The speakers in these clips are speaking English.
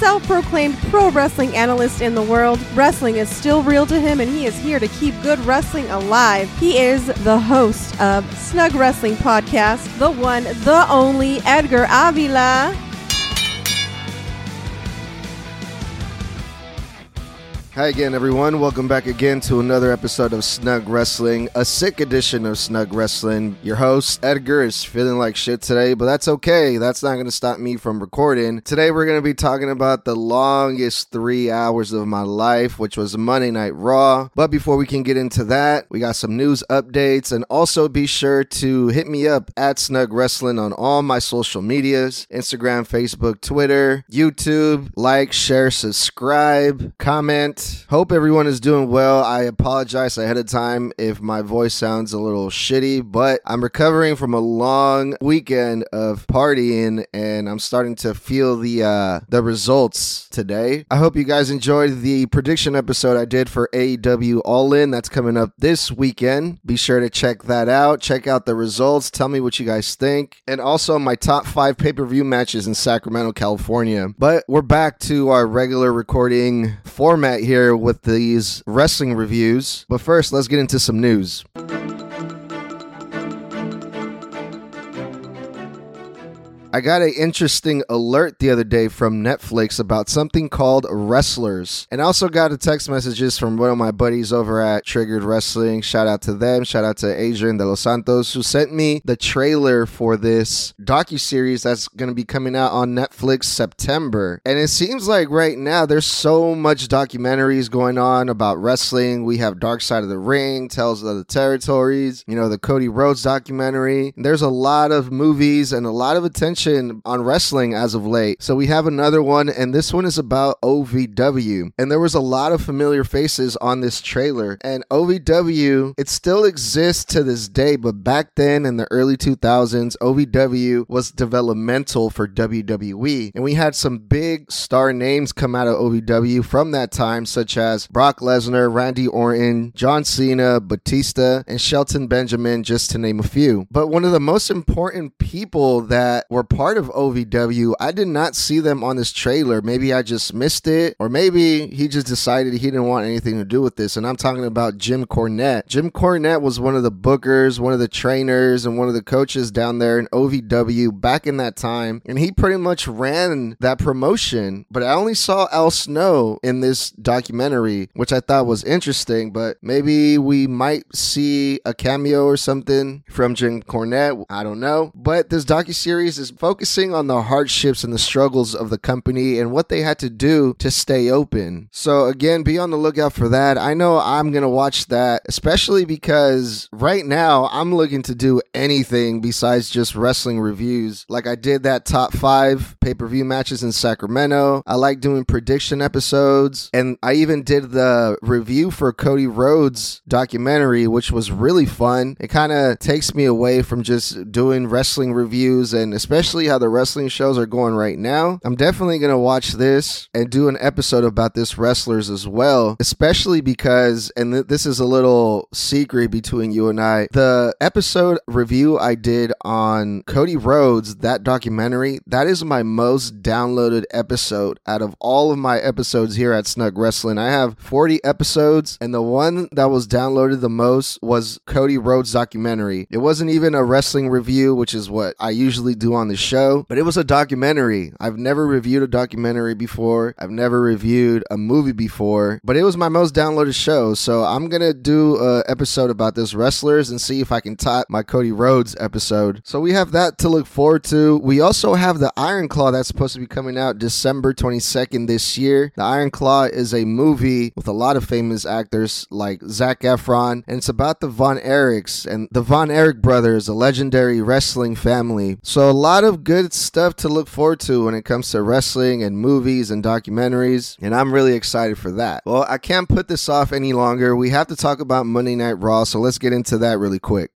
self proclaimed pro wrestling analyst in the world. Wrestling is still real to him, and he is here to keep good wrestling alive. He is the host of Snug Wrestling Podcast, the one, the only Edgar Avila. Hi again, everyone. Welcome back again to another episode of Snug Wrestling, a sick edition of Snug Wrestling. Your host, Edgar, is feeling like shit today, but that's okay. That's not going to stop me from recording. Today, we're going to be talking about the longest three hours of my life, which was Monday Night Raw. But before we can get into that, we got some news updates, and also be sure to hit me up at Snug Wrestling on all my social medias Instagram, Facebook, Twitter, YouTube. Like, share, subscribe, comment. Hope everyone is doing well. I apologize ahead of time if my voice sounds a little shitty, but I'm recovering from a long weekend of partying and I'm starting to feel the uh the results today. I hope you guys enjoyed the prediction episode I did for AEW All In that's coming up this weekend. Be sure to check that out. Check out the results. Tell me what you guys think. And also my top 5 pay-per-view matches in Sacramento, California. But we're back to our regular recording format here with these wrestling reviews. But first, let's get into some news. I got an interesting alert the other day from Netflix about something called Wrestlers. And I also got a text messages from one of my buddies over at Triggered Wrestling. Shout out to them. Shout out to Adrian De Los Santos who sent me the trailer for this docu-series that's going to be coming out on Netflix September. And it seems like right now there's so much documentaries going on about wrestling. We have Dark Side of the Ring, Tales of the Territories, you know, the Cody Rhodes documentary. There's a lot of movies and a lot of attention on wrestling as of late. So we have another one, and this one is about OVW. And there was a lot of familiar faces on this trailer. And OVW, it still exists to this day, but back then in the early 2000s, OVW was developmental for WWE. And we had some big star names come out of OVW from that time, such as Brock Lesnar, Randy Orton, John Cena, Batista, and Shelton Benjamin, just to name a few. But one of the most important people that were part of OVW. I did not see them on this trailer. Maybe I just missed it, or maybe he just decided he didn't want anything to do with this. And I'm talking about Jim Cornette. Jim Cornette was one of the bookers, one of the trainers, and one of the coaches down there in OVW back in that time. And he pretty much ran that promotion. But I only saw Al Snow in this documentary, which I thought was interesting. But maybe we might see a cameo or something from Jim Cornette. I don't know. But this docu series is focusing on the hardships and the struggles of the company and what they had to do to stay open. So, again, be on the lookout for that. I know I'm going to watch that, especially because right now I'm looking to do anything besides just wrestling reviews. Like I did that top five pay per view matches in Sacramento. I like doing prediction episodes. And I even did the review for Cody Rhodes documentary, which was really fun. It kind of takes me away from just doing wrestling reviews and especially how the wrestling shows are going right now. I'm definitely going to watch this and do an episode about this wrestlers as well, especially because, and th- this is a little secret between you and I, the episode review I did on Cody Rhodes, that documentary, that is my most downloaded episode out of all of my episodes here at Snug Wrestling. I have 40 episodes, and the one that was downloaded the most was Cody Rhodes documentary. It wasn't even a wrestling review, which is what I usually do on the show, but it was a documentary. I've never reviewed a documentary before. I've never reviewed a movie before, but it was my most downloaded show. So I'm to do an episode about this wrestlers and see if I can top my Cody Rhodes episode. So we have that to look forward to. We also have the Iron Claw that's supposed to be coming out December 22nd this year. The Iron Claw is a movie with a lot of famous actors like Zac Efron, and it's about the Von Erichs and the Von Erich brothers, a legendary wrestling family. So a lot of of good stuff to look forward to when it comes to wrestling and movies and documentaries, and I'm really excited for that. Well, I can't put this off any longer. We have to talk about Monday Night Raw, so let's get into that really quick.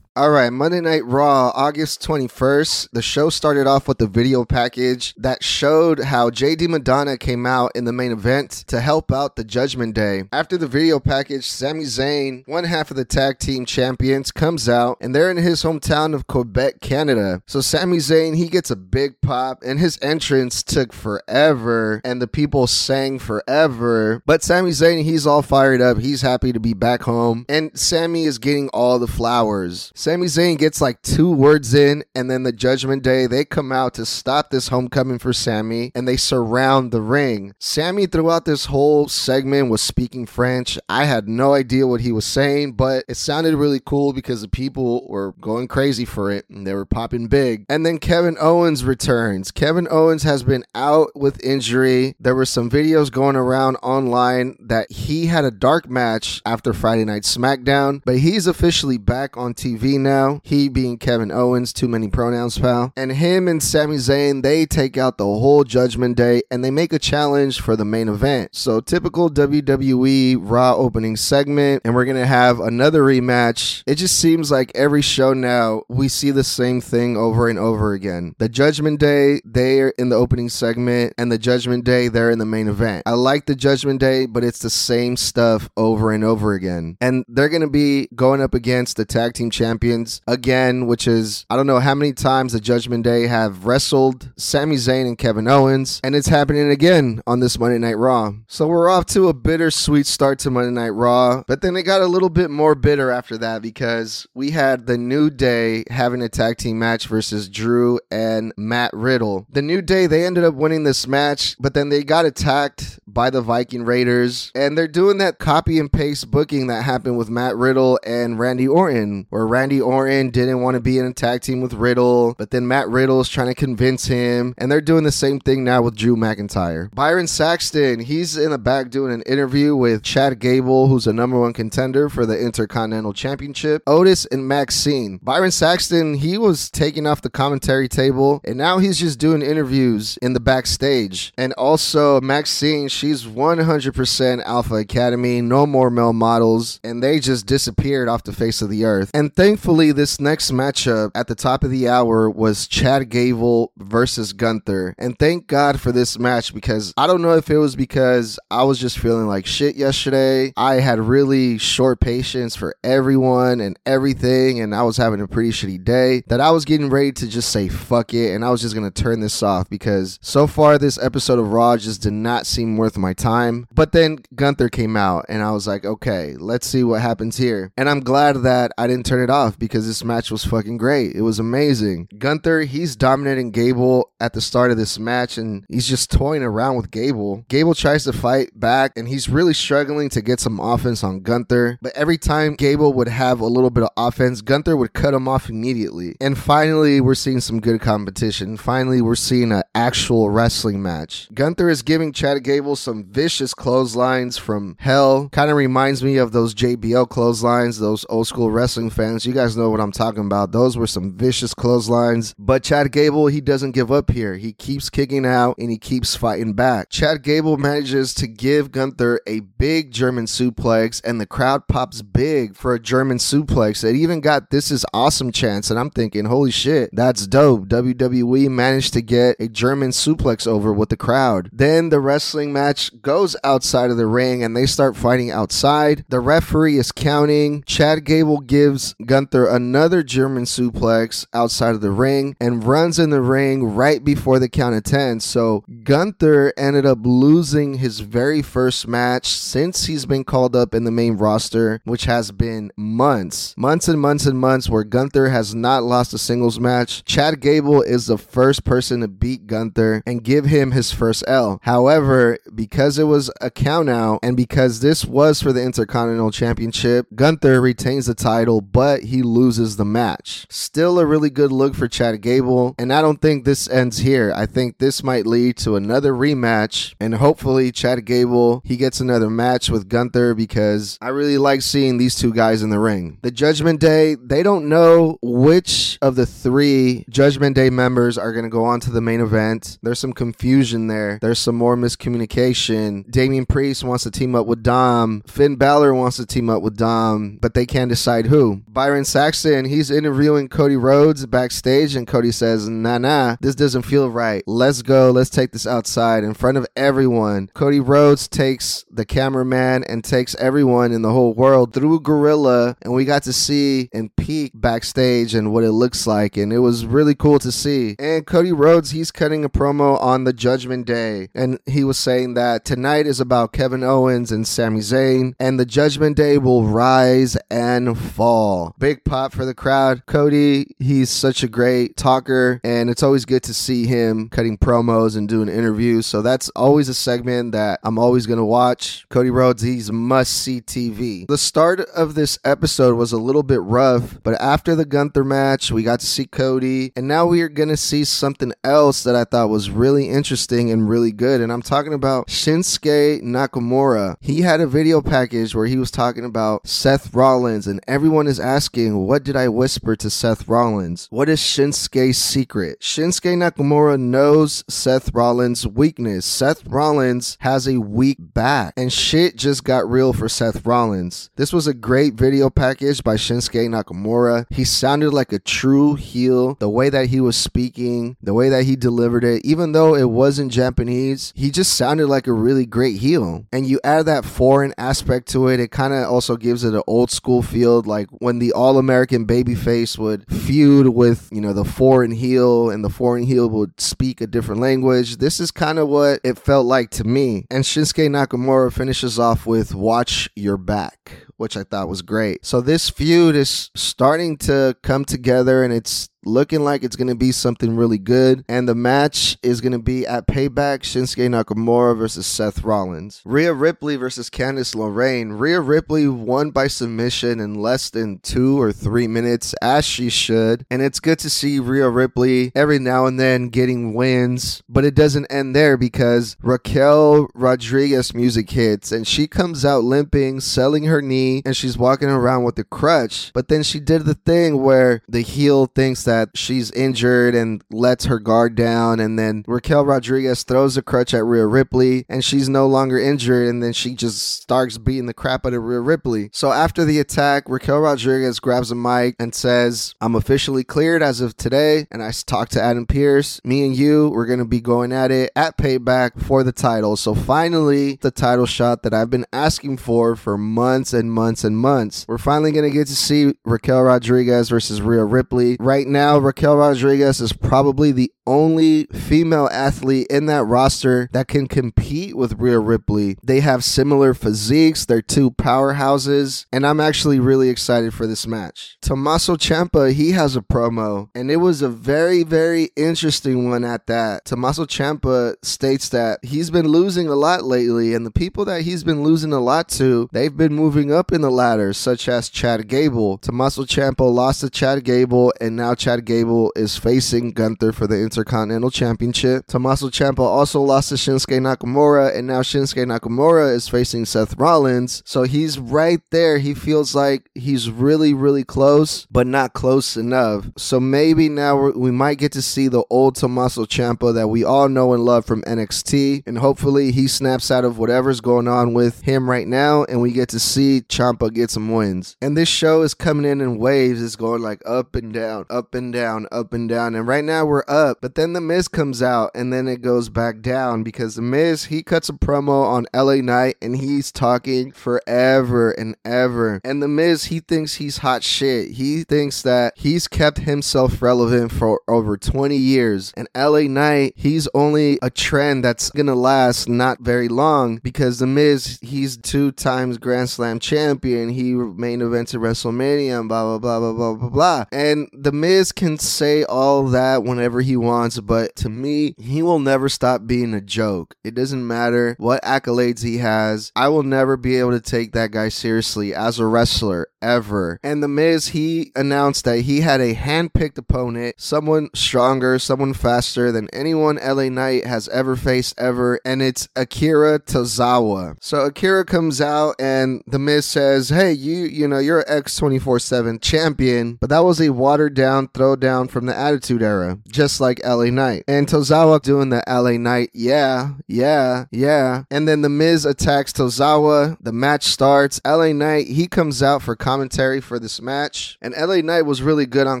All right, Monday Night Raw, August 21st. The show started off with a video package that showed how JD McDonagh came out in the main event to help out the Judgment Day. After the video package, Sami Zayn, one half of the tag team champions, comes out and they're in his hometown of Quebec, Canada. So Sami Zayn, he gets a big pop and his entrance took forever and the people sang forever. But Sami Zayn, he's all fired up. He's happy to be back home and Sami is getting all the flowers. Sami Zayn gets like two words in, and then the Judgment Day, they come out to stop this homecoming for Sami, and they surround the ring. Sami, throughout this whole segment, was speaking French. I had no idea what he was saying, but it sounded really cool because the people were going crazy for it, and they were popping big. And then Kevin Owens returns. Kevin Owens has been out with injury. There were some videos going around online that he had a dark match after Friday Night SmackDown, but he's officially back on TV now. He being Kevin Owens, too many pronouns, pal. And him and Sami Zayn, they take out the whole Judgment Day and they make a challenge for the main event. So typical WWE Raw opening segment, and we're gonna have another rematch. It just seems like every show now we see the same thing over and over again. The Judgment Day, they're in the opening segment, and the Judgment Day, they're in the main event. I like the Judgment Day, but it's the same stuff over and over again. And they're gonna be going up against the tag team champions champions again, which is I don't know how many times the Judgment Day have wrestled Sami Zayn and Kevin Owens, and it's happening again on this Monday Night Raw. So we're off to a bittersweet start to Monday Night Raw, but then it got a little bit more bitter after that because we had the New Day having a tag team match versus Drew and Matt Riddle. The New Day they ended up winning this match, but then they got attacked by the Viking Raiders, and they're doing that copy and paste booking that happened with Matt Riddle and Randy Orton, where Randy Randy Orton didn't want to be in a tag team with Riddle, but then Matt Riddle is trying to convince him, and they're doing the same thing now with Drew McIntyre. Byron Saxton, he's in the back doing an interview with Chad Gable, who's a number one contender for the Intercontinental Championship, Otis and Maxxine. Byron Saxton, he was taking off the commentary table, and now he's just doing interviews in the backstage. And also, Maxxine, she's 100% Alpha Academy, no more male models, and they just disappeared off the face of the earth. And thank Thankfully, this next matchup at the top of the hour was Chad Gable versus Gunther. And thank God for this match because I don't know if it was because I was just feeling like shit yesterday. I had really short patience for everyone and everything, and I was having a pretty shitty day that I was getting ready to just say fuck it and I was just gonna turn this off because so far this episode of Raw just did not seem worth my time. But then Gunther came out and I was like, okay, let's see what happens here. And I'm glad that I didn't turn it off off because this match was fucking great. It was amazing. Gunther, he's dominating Gable at the start of this match and he's just toying around with Gable. Gable tries to fight back and he's really struggling to get some offense on Gunther. But every time Gable would have a little bit of offense, Gunther would cut him off immediately. And finally, we're seeing some good competition. Finally, we're seeing an actual wrestling match. Gunther is giving Chad Gable some vicious clotheslines from hell. Kind of reminds me of those JBL clotheslines, those old school wrestling fans. You guys know what I'm talking about. Those were some vicious clotheslines. But Chad Gable, he doesn't give up here. He keeps kicking out and he keeps fighting back. Chad Gable manages to give Gunther a big German suplex, and the crowd pops big for a German suplex. It even got this is awesome chance, and I'm thinking, holy shit, that's dope. WWE managed to get a German suplex over with the crowd. Then the wrestling match goes outside of the ring and they start fighting outside. The referee is counting. Chad Gable gives Gunther Gunther another German suplex outside of the ring and runs in the ring right before the count of 10. So Gunther ended up losing his very first match since he's been called up in the main roster, which has been months, months and months and months where Gunther has not lost a singles match. Chad Gable is the first person to beat Gunther and give him his first L. However, because it was a count out and because this was for the Intercontinental Championship, Gunther retains the title, but he he loses the match. Still a really good look for Chad Gable, and I don't think this ends here. I think this might lead to another rematch, and hopefully Chad Gable he gets another match with Gunther because I really like seeing these two guys in the ring. The Judgment Day, they don't know which of the three Judgment Day members are going to go on to the main event. There's some confusion there. There's some more miscommunication. Damian Priest wants to team up with Dom. Finn Balor wants to team up with Dom, but they can't decide who. Byron Saxton, he's interviewing Cody Rhodes backstage, and Cody says, Nah, nah, this doesn't feel right. Let's go. Let's take this outside in front of everyone. Cody Rhodes takes the cameraman and takes everyone in the whole world through Gorilla, and we got to see and peek backstage and what it looks like, and it was really cool to see. And Cody Rhodes, he's cutting a promo on the Judgment Day, and he was saying that tonight is about Kevin Owens and Sami Zayn, and the Judgment Day will rise and fall. Big pop for the crowd. Cody, he's such a great talker, and it's always good to see him cutting promos and doing interviews. So that's always a segment that I'm always going to watch. Cody Rhodes, he's must see TV. The start of this episode was a little bit rough, but after the Gunther match, we got to see Cody, and now we are going to see something else that I thought was really interesting and really good. And I'm talking about Shinsuke Nakamura. He had a video package where he was talking about Seth Rollins, and everyone is asking, What did I whisper to Seth Rollins? What is Shinsuke's secret? Shinsuke Nakamura knows Seth Rollins' weakness. Seth Rollins has a weak back, and shit just got real for Seth Rollins. This was a great video package by Shinsuke Nakamura. He sounded like a true heel. The way that he was speaking, the way that he delivered it, even though it wasn't Japanese, he just sounded like a really great heel. And you add that foreign aspect to it, it kind of also gives it an old school feel, like when the All American babyface would feud with, you know, the foreign heel and the foreign heel would speak a different language. This is kind of what it felt like to me. And Shinsuke Nakamura finishes off with Watch Your Back which I thought was great. So this feud is starting to come together and it's looking like it's going to be something really good. And the match is going to be at Payback Shinsuke Nakamura versus Seth Rollins. Rhea Ripley versus Candice LeRae. Rhea Ripley won by submission in less than two or three minutes, as she should. And it's good to see Rhea Ripley every now and then getting wins, but it doesn't end there because Raquel Rodriguez music hits and she comes out limping, selling her knee, and she's walking around with a crutch. But then she did the thing where the heel thinks that she's injured and lets her guard down, and then Raquel Rodriguez throws a crutch at Rhea Ripley, and she's no longer injured, and then she just starts beating the crap out of Rhea Ripley. So after the attack, Raquel Rodriguez grabs a mic and says, I'm officially cleared as of today, and I talked to Adam Pearce. Me and you, we're going to be going at it at Payback for the title. So finally, the title shot that I've been asking for for months and months and months. We're finally going to get to see Raquel Rodriguez versus Rhea Ripley. Right now, Raquel Rodriguez is probably the only female athlete in that roster that can compete with Rhea Ripley. They have similar physiques, they're two powerhouses, and I'm actually really excited for this match. Tommaso Ciampa, he has a promo, and it was a very, very interesting one at that. Tommaso Ciampa states that he's been losing a lot lately, and the people that he's been losing a lot to, they've been moving up in the ladder, such as Chad Gable. Tommaso Ciampa lost to Chad Gable, and now Chad Gable is facing Gunther for the Intercontinental Championship. Tommaso Ciampa also lost to Shinsuke Nakamura, and now Shinsuke Nakamura is facing Seth Rollins. So he's right there. He feels like he's really, really close, but not close enough. So maybe now we might get to see the old Tommaso Ciampa that we all know and love from NXT, and hopefully he snaps out of whatever's going on with him right now, and we get to see Ciampa get some wins. And this show is coming in in waves. It's going like up and down, up and down, up and down. And right now we're up, but then The Miz comes out and then it goes back down because The Miz, he cuts a promo on LA Knight and he's talking forever and ever. And The Miz, he thinks he's hot shit. He thinks that he's kept himself relevant for over 20 years. And LA Knight, he's only a trend that's gonna last not very long because The Miz, he's two times Grand Slam champion. He main evented WrestleMania and blah, blah, blah, blah, blah, blah, blah. And The Miz can say all that whenever he wants, but to me, he will never stop being a joke. It doesn't matter what accolades he has. I will never be able to take that guy seriously as a wrestler ever. And The Miz, he announced that he had a handpicked opponent, someone stronger, someone faster than anyone LA Knight has ever faced ever, and it's Akira Tozawa. So Akira comes out and The Miz says, Hey, you, you know, you're an X 24 7 champion, but that was a watered down throwdown from the Attitude Era, just like LA Knight. And Tozawa doing the LA Knight, yeah, yeah, yeah. And then The Miz attacks Tozawa. The match starts. LA Knight, he comes out for commentary for this match. And LA Knight was really good on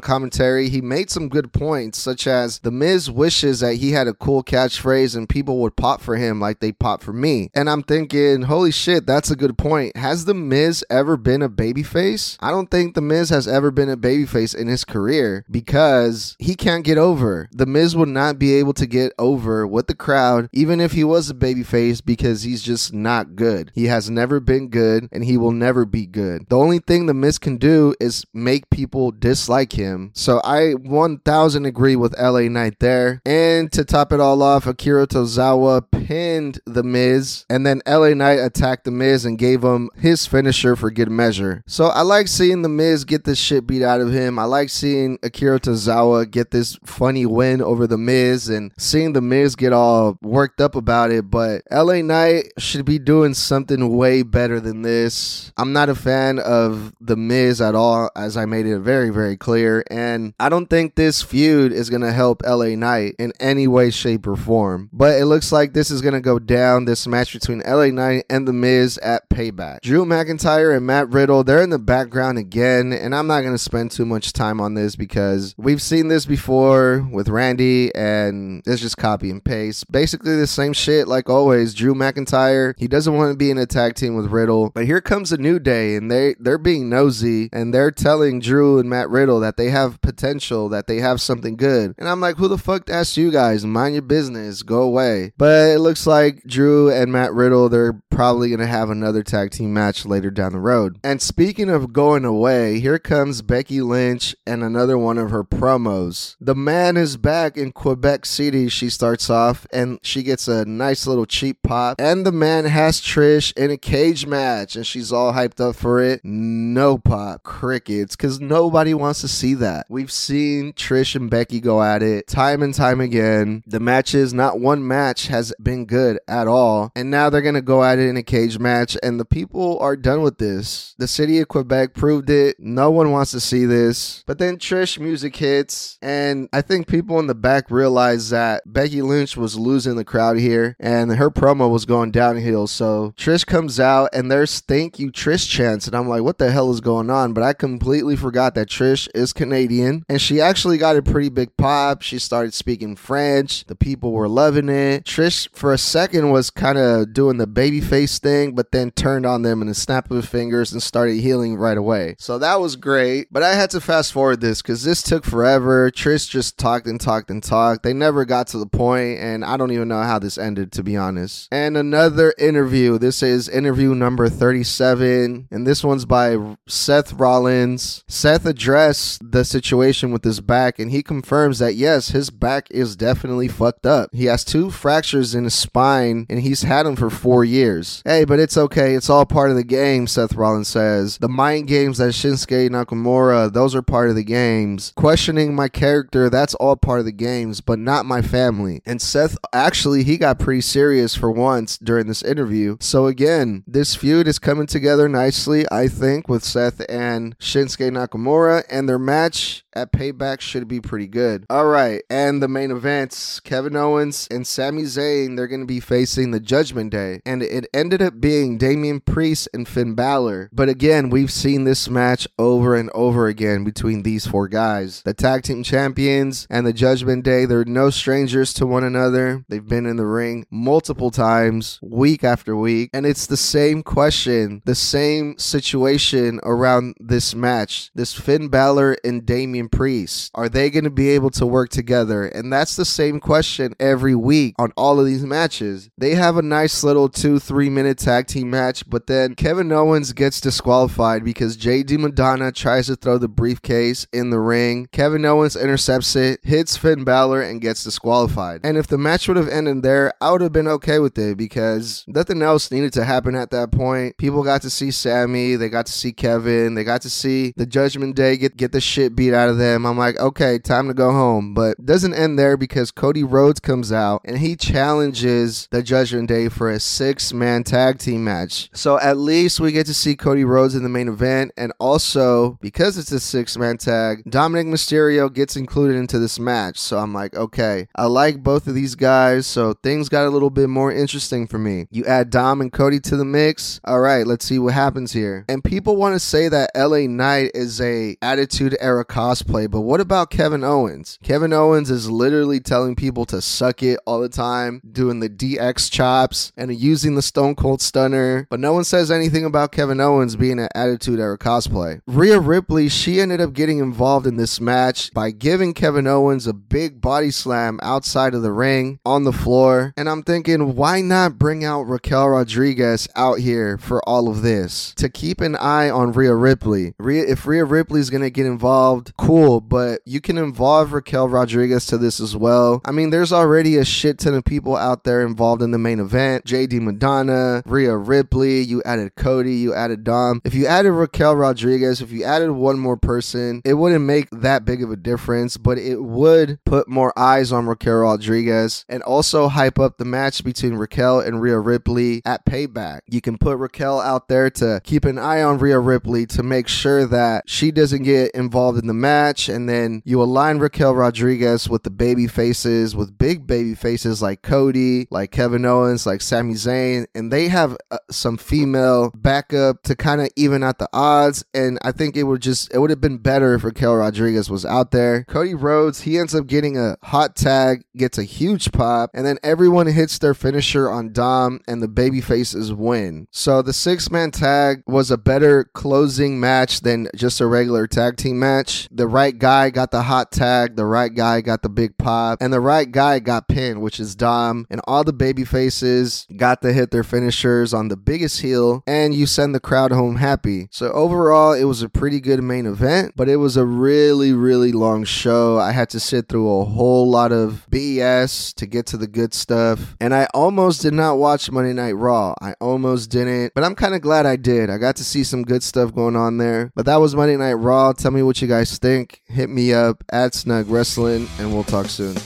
commentary. He made some good points, such as The Miz wishes that he had a cool catchphrase and people would pop for him like they pop for me. And I'm thinking, holy shit, that's a good point. Has The Miz ever been a babyface? I don't think The Miz has ever been a babyface in his career because he can't get over. The Miz would not be able to get over with the crowd, even if he was a babyface, because he's just not good. He has never been good and he will never be good. The only thing The Miz can do is make people dislike him. So I 1000 agree with LA Knight there. And to top it all off, Akira Tozawa pinned The Miz, and then LA Knight attacked The Miz and gave him his finisher for good measure. So I like seeing The Miz get this shit beat out of him. I like seeing Akira Tozawa get this funny win over The Miz and seeing The Miz get all worked up about it. But LA Knight should be doing something way better than this. I'm not a fan of The Miz at all, as I made it very, very clear. And I don't think this feud is going to help LA Knight in any way, shape, or form. But it looks like this is going to go down this match between LA Knight and The Miz at Payback. Drew McIntyre and Matt Riddle, they're in the background again. And I'm not going to spend too much time on this because we've seen this before with Randy and it's just copy and paste. Basically the same shit like always. Drew McIntyre, he doesn't want to be in a tag team with Riddle. But here comes a new day and they they're being nosy and they're telling Drew and Matt Riddle that they have potential, that they have something good. And I'm like, who the fuck asked you guys? Mind your business. Go away. But it looks like Drew and Matt Riddle, they're probably gonna have another tag team match later down the road. And speaking of going away, here comes Becky Lynch and another one of her promos. The man is back in Quebec City, she starts off, and she gets a nice little cheap pop. And the man has Trish in a cage match, and she's all hyped up for it. No pop, crickets, because nobody wants to see that. We've seen Trish and Becky go at it time and time again. The matches, not one match has been good at all. And now they're going to go at it in a cage match, and the people are done with this. The city of Quebec proved it. No one wants to see this. But then Trish music hits, and I think people in the back realize that Becky Lynch was losing the crowd here, and her promo was going downhill. So Trish comes out, and there's thank you Trish chants, and I'm like, what the hell is going on? But I completely forgot that Trish is Canadian, and she actually got a pretty big pop. She started speaking French. The people were loving it. Trish, for a second, was kind of doing the babyface thing, but then turned on them in a snap of fingers and started healing right away. So that was great. But I had to fast forward this because this took forever. Trish just talked and talked and talked. They never got to the point, and I don't even know how this ended, to be honest. And another interview. This is interview number 37, and this one's by Seth Rollins. Seth addressed the situation with his back, and he confirms that yes, his back is definitely fucked up. He has two fractures in his spine, and he's had them for four years. Hey, but it's okay. It's all part of the game, Seth Rollins says. The mind games that Shinsuke Nakamura, those are part of the games. Questioning my character, that's all part of the games, but not my family. And Seth, actually, he got pretty serious for once during this interview. So again, this feud is coming together nicely, I think, with Seth and Shinsuke Nakamura, and their match at Payback should be pretty good. All right, and the main events Kevin Owens and Sami Zayn, they're going to be facing the Judgment Day. And it ended up being Damian Priest and Finn Balor. But again, we've seen this match over and over again between these four guys. The tag team champions and the Judgment Day, they're no strangers to one another. They've been in the ring multiple times, week after week. And it's the same question, the same situation around this match. This Finn Balor and Damian Damian Priest? Are they going to be able to work together? And that's the same question every week on all of these matches. They have a nice little two, three minute tag team match, but then Kevin Owens gets disqualified because JD McDonagh tries to throw the briefcase in the ring. Kevin Owens intercepts it, hits Finn Balor, and gets disqualified. And if the match would have ended there, I would have been okay with it because nothing else needed to happen at that point. People got to see Sami, they got to see Kevin, they got to see the Judgment Day get, get the shit beat out of them. I'm like, okay, time to go home. But doesn't end there because Cody Rhodes comes out and he challenges the Judgment Day for a six man tag team match. So at least we get to see Cody Rhodes in the main event. And also, because it's a six man tag, Dominic Mysterio gets included into this match. So I'm like, okay, I like both of these guys. So things got a little bit more interesting for me. You add Dom and Cody to the mix. All right, let's see what happens here. And people want to say that LA Knight is a attitude era cosplay, but what about Kevin Owens? Kevin Owens is literally telling people to suck it all the time, doing the DX chops and using the Stone Cold Stunner, but no one says anything about Kevin Owens being an attitude era cosplay. Rhea Ripley, she ended up getting involved in this match by giving Kevin Owens a big body slam outside of the ring on the floor. And I'm thinking, why not bring out Raquel Rodriguez out here for all of this? To keep an eye on Rhea Ripley. Rhea, if Rhea Ripley's gonna get involved, cool, but you can involve Raquel Rodriguez to this as well. I mean, there's already a shit ton of people out there involved in the main event. JD McDonagh, Rhea Ripley, you added Cody, you added Dom. If you added Raquel Rodriguez, if you added one more person, it wouldn't make that big of a difference, but it would put more eyes on Raquel Rodriguez and also hype up the match between Raquel and Rhea Ripley at Payback. You can put Raquel out there to keep an eye on Rhea Ripley to make sure that she doesn't get involved in the match, and then you align Raquel Rodriguez with the baby faces, with big baby faces like Cody, like Kevin Owens, like Sami Zayn, and they have uh, some female backup to kind of even out the odds. And I think it would just it would have been better if Raquel Rodriguez was out there. Cody Rhodes, he ends up getting a hot tag, gets a huge pop, and then everyone hits their finisher on Dom, and the baby faces win. So the six man tag was a better closing match than just a regular tag team match. The right guy got the hot tag, the right guy got the big pop, and the right guy got pinned, which is Dom, and all the baby faces got to hit their finishers on the biggest heel, and you send the crowd home happy. So overall, it was a pretty good main event, but it was a really, really long show. I had to sit through a whole lot of BS to get to the good stuff, and I almost did not watch Monday Night Raw. I almost didn't, but I'm kind of glad I did. I got to see some good stuff going on there. But that was Monday Night Raw. Tell me what you guys think. Hit me up at Snug Wrestling, and we'll talk soon.